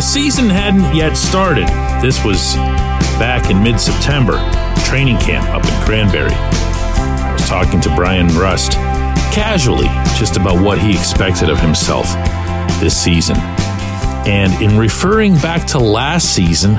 The season hadn't yet started. This was back in mid September, training camp up in Cranberry. I was talking to Bryan Rust casually just about what he expected of himself this season. And in referring back to last season,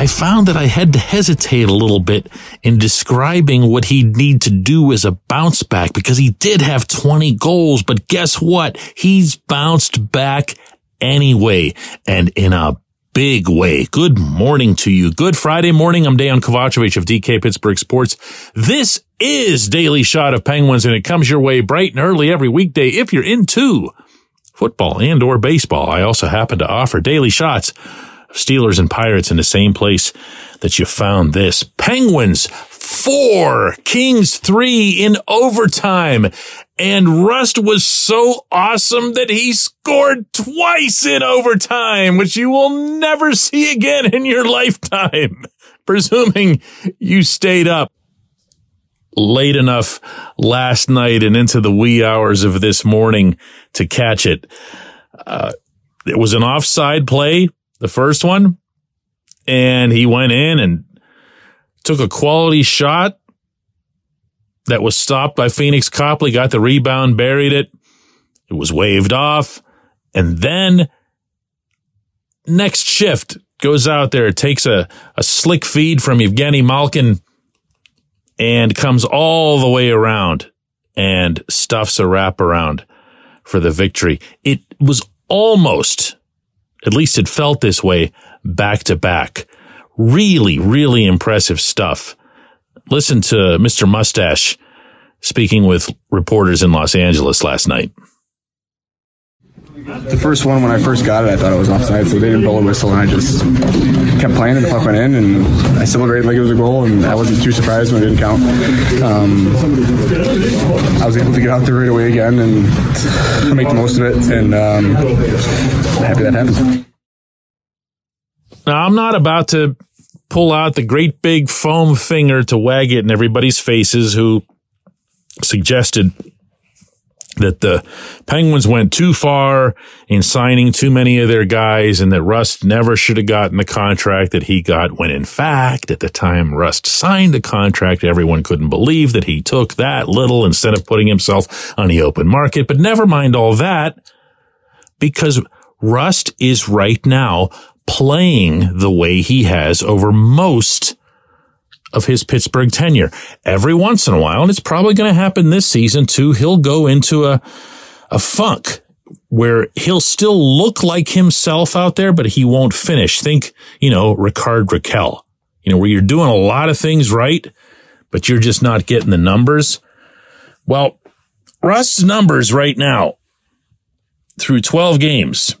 I found that I had to hesitate a little bit in describing what he'd need to do as a bounce back because he did have 20 goals, but guess what? He's bounced back anyway and in a big way. Good morning to you. Good Friday morning. I'm Dejan Kovacevic of DK Pittsburgh Sports. This is Daily Shot of Penguins and it comes your way bright and early every weekday if you're into football and or baseball. I also happen to offer daily shots of Steelers and Pirates in the same place that you found this. Penguins four, Kings three in overtime. And Rust was so awesome that he scored twice in overtime, which you will never see again in your lifetime, presuming you stayed up late enough last night and into the wee hours of this morning to catch it. Uh, it was an offside play, the first one, and he went in and took a quality shot that was stopped by Pheonix Copley, got the rebound, buried it. It was waved off. And then next shift goes out there, takes a, a slick feed from Evgeny Malkin and comes all the way around and stuffs a wraparound for the victory. It was almost, at least it felt this way, back to back. Really, really impressive stuff. Listen to Mr. Mustache speaking with reporters in Los Angeles last night. The first one, when I first got it, I thought it was offside, so they didn't blow a whistle, and I just kept playing, and the puck went in, and I celebrated like it was a goal, and I wasn't too surprised when it didn't count. Um, I was able to get out there right away again and make the most of it, and um, happy that happened. Now, I'm not about to pull out the great big foam finger to wag it in everybody's faces who suggested that the Penguins went too far in signing too many of their guys and that Rust never should have gotten the contract that he got when in fact at the time Rust signed the contract everyone couldn't believe that he took that little instead of putting himself on the open market. But never mind all that because Rust is right now playing the way he has over most of his Pittsburgh tenure. Every once in a while, and it's probably going to happen this season too, he'll go into a, a funk where he'll still look like himself out there, but he won't finish. Think, you know, Rickard Rakell, you know, where you're doing a lot of things right, but you're just not getting the numbers. Well, Rust's numbers right now through 12 games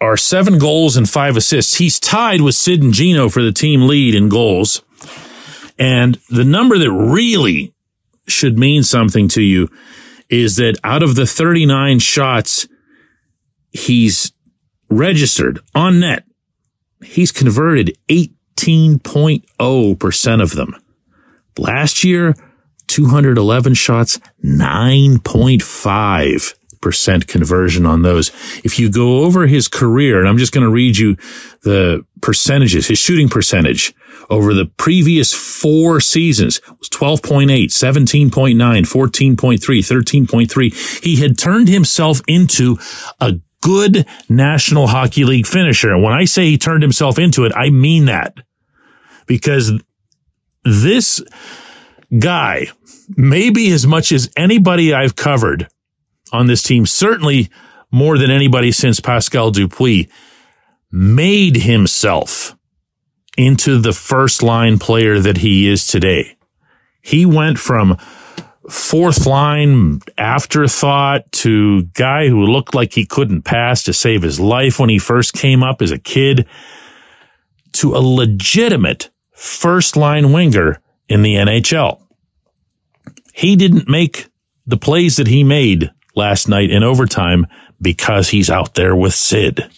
are seven goals and five assists. He's tied with Sid and Gino for the team lead in goals. And the number that really should mean something to you is that out of the 39 shots he's registered on net, he's converted 18.0% of them. Last year, 211 shots, 9.5 percent conversion on those. If you go over his career, and I'm just going to read you the percentages, his shooting percentage over the previous four seasons was 12.8, 17.9, 14.3, 13.3. He had turned himself into a good National Hockey League finisher. And when I say he turned himself into it, I mean that because this guy, maybe as much as anybody I've covered on this team, certainly more than anybody since Pascal Dupuis, made himself into the first line player that he is today. He went from fourth line afterthought to guy who looked like he couldn't pass to save his life when he first came up as a kid to a legitimate first line winger in the NHL. He didn't make the plays that he made last night in overtime because he's out there with Sid.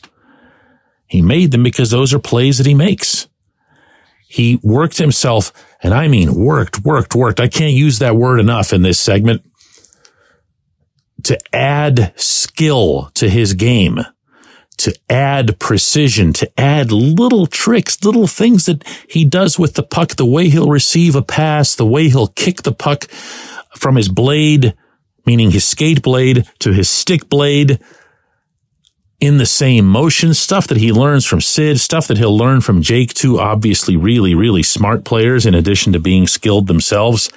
He made them because those are plays that he makes. He worked himself, and I mean worked, worked, worked. I can't use that word enough in this segment to add skill to his game to add precision, to add little tricks, little things that he does with the puck, the way he'll receive a pass, the way he'll kick the puck from his blade, meaning his skate blade to his stick blade in the same motion, stuff that he learns from Sid, stuff that he'll learn from Jake, two obviously really, really smart players in addition to being skilled themselves.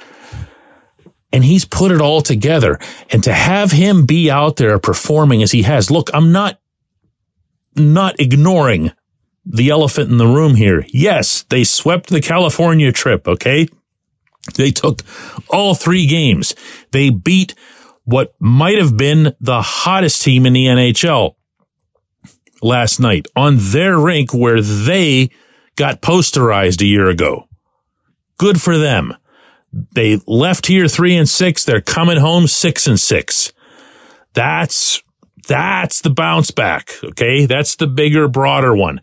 And he's put it all together. And to have him be out there performing as he has, look, I'm not not ignoring the elephant in the room here. Yes, they swept the California trip, okay? They took all three games. They beat what might have been the hottest team in the NHL last night on their rink where they got posterized a year ago. Good for them. They left here three and six. They're coming home six and six. That's that's the bounce back. Okay. That's the bigger, broader one.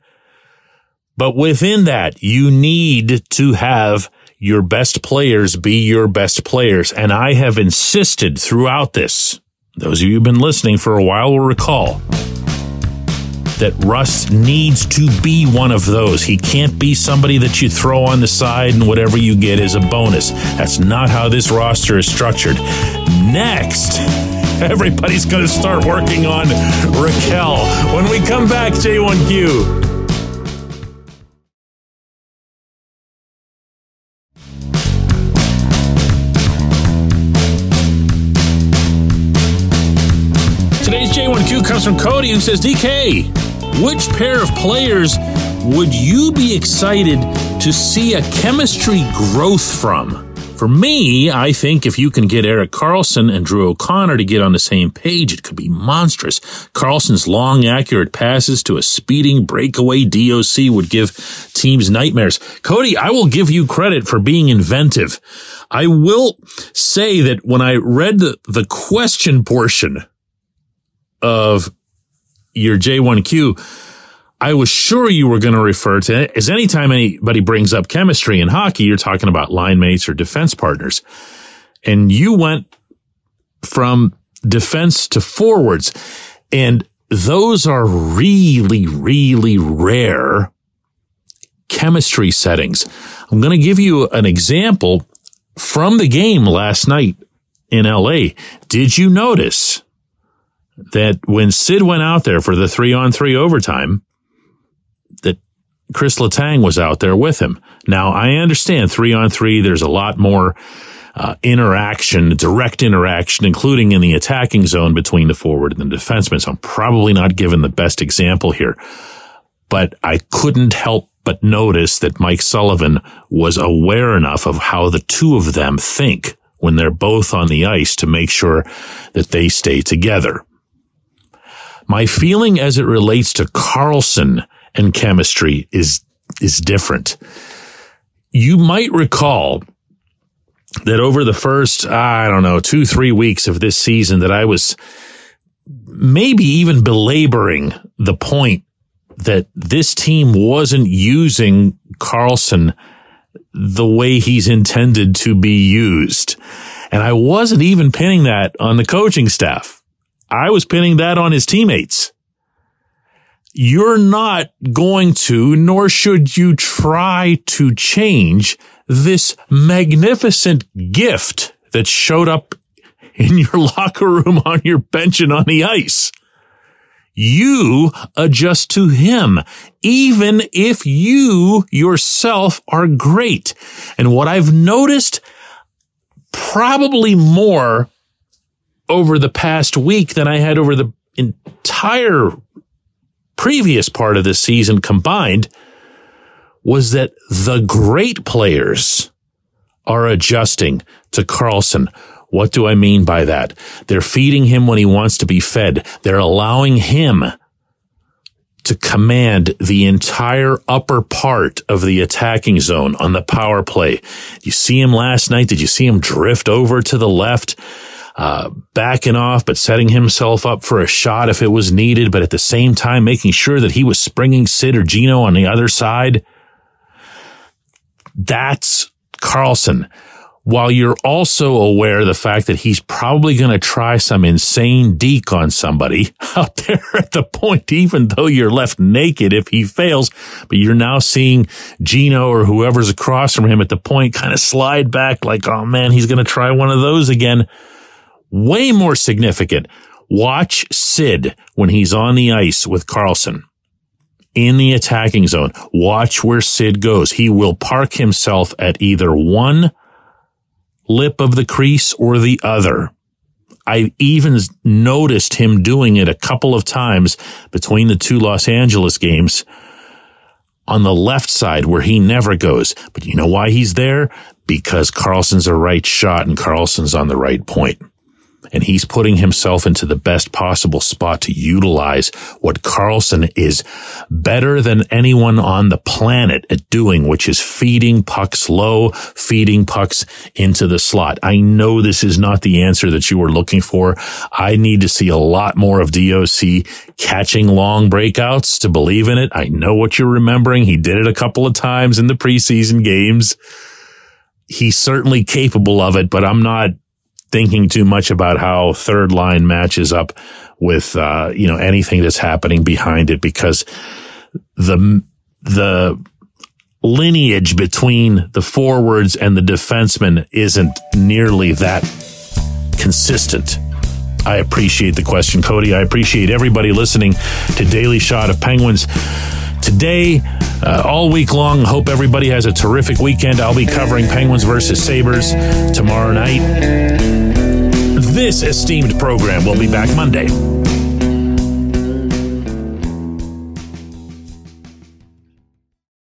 But within that, you need to have your best players be your best players. And I have insisted throughout this, those of you who've been listening for a while will recall that Rust needs to be one of those. He can't be somebody that you throw on the side and whatever you get is a bonus. That's not how this roster is structured. Next. Everybody's going to start working on Rakell. When we come back, J1Q. Today's J1Q comes from Cody who says, DK, which pair of players would you be excited to see a chemistry growth from? For me, I think if you can get Erik Karlsson and Drew O'Connor to get on the same page, it could be monstrous. Karlsson's long, accurate passes to a speeding breakaway DOC would give teams nightmares. Cody, I will give you credit for being inventive. I will say that when I read the, the question portion of your J1Q, I was sure you were going to refer to it as anytime anybody brings up chemistry in hockey, you're talking about line mates or defense partners. And you went from defense to forwards. And those are really, really rare chemistry settings. I'm going to give you an example from the game last night in LA. Did you notice that when Sid went out there for the three on three overtime, that Chris Letang was out there with him. Now I understand three on three. There's a lot more uh, interaction, direct interaction, including in the attacking zone between the forward and the defenseman. So I'm probably not given the best example here, but I couldn't help but notice that Mike Sullivan was aware enough of how the two of them think when they're both on the ice to make sure that they stay together. My feeling as it relates to Karlsson and chemistry is, is different. You might recall that over the first, I don't know, two, three weeks of this season that I was maybe even belaboring the point that this team wasn't using Karlsson the way he's intended to be used. And I wasn't even pinning that on the coaching staff. I was pinning that on his teammates you're not going to, nor should you try to change this magnificent gift that showed up in your locker room, on your bench, and on the ice. You adjust to him, even if you yourself are great. And what I've noticed probably more over the past week than I had over the entire previous part of this season combined was that the great players are adjusting to Karlsson. What do I mean by that? They're feeding him when he wants to be fed. They're allowing him to command the entire upper part of the attacking zone on the power play. You see him last night? Did you see him drift over to the left? Uh, backing off, but setting himself up for a shot if it was needed, but at the same time making sure that he was springing Sid or Gino on the other side. That's Karlsson. while you're also aware of the fact that he's probably going to try some insane deke on somebody out there at the point, even though you're left naked if he fails, but you're now seeing Gino or whoever's across from him at the point kind of slide back like, oh man, he's going to try one of those again. Way more significant. Watch Sid when he's on the ice with Karlsson in the attacking zone. Watch where Sid goes. He will park himself at either one lip of the crease or the other. I've even noticed him doing it a couple of times between the two Los Angeles games on the left side where he never goes. But you know why he's there? Because Karlsson's a right shot and Karlsson's on the right point and he's putting himself into the best possible spot to utilize what Karlsson is better than anyone on the planet at doing, which is feeding pucks low, feeding pucks into the slot. I know this is not the answer that you were looking for. I need to see a lot more of DOC catching long breakouts to believe in it. I know what you're remembering. He did it a couple of times in the preseason games. He's certainly capable of it, but I'm not thinking too much about how third line matches up with, uh, you know, anything that's happening behind it because the, the lineage between the forwards and the defensemen isn't nearly that consistent. I appreciate the question, Cody. I appreciate everybody listening to Daily Shot of Penguins today, uh, all week long. Hope everybody has a terrific weekend. I'll be covering Penguins versus Sabres tomorrow night. This esteemed program will be back Monday.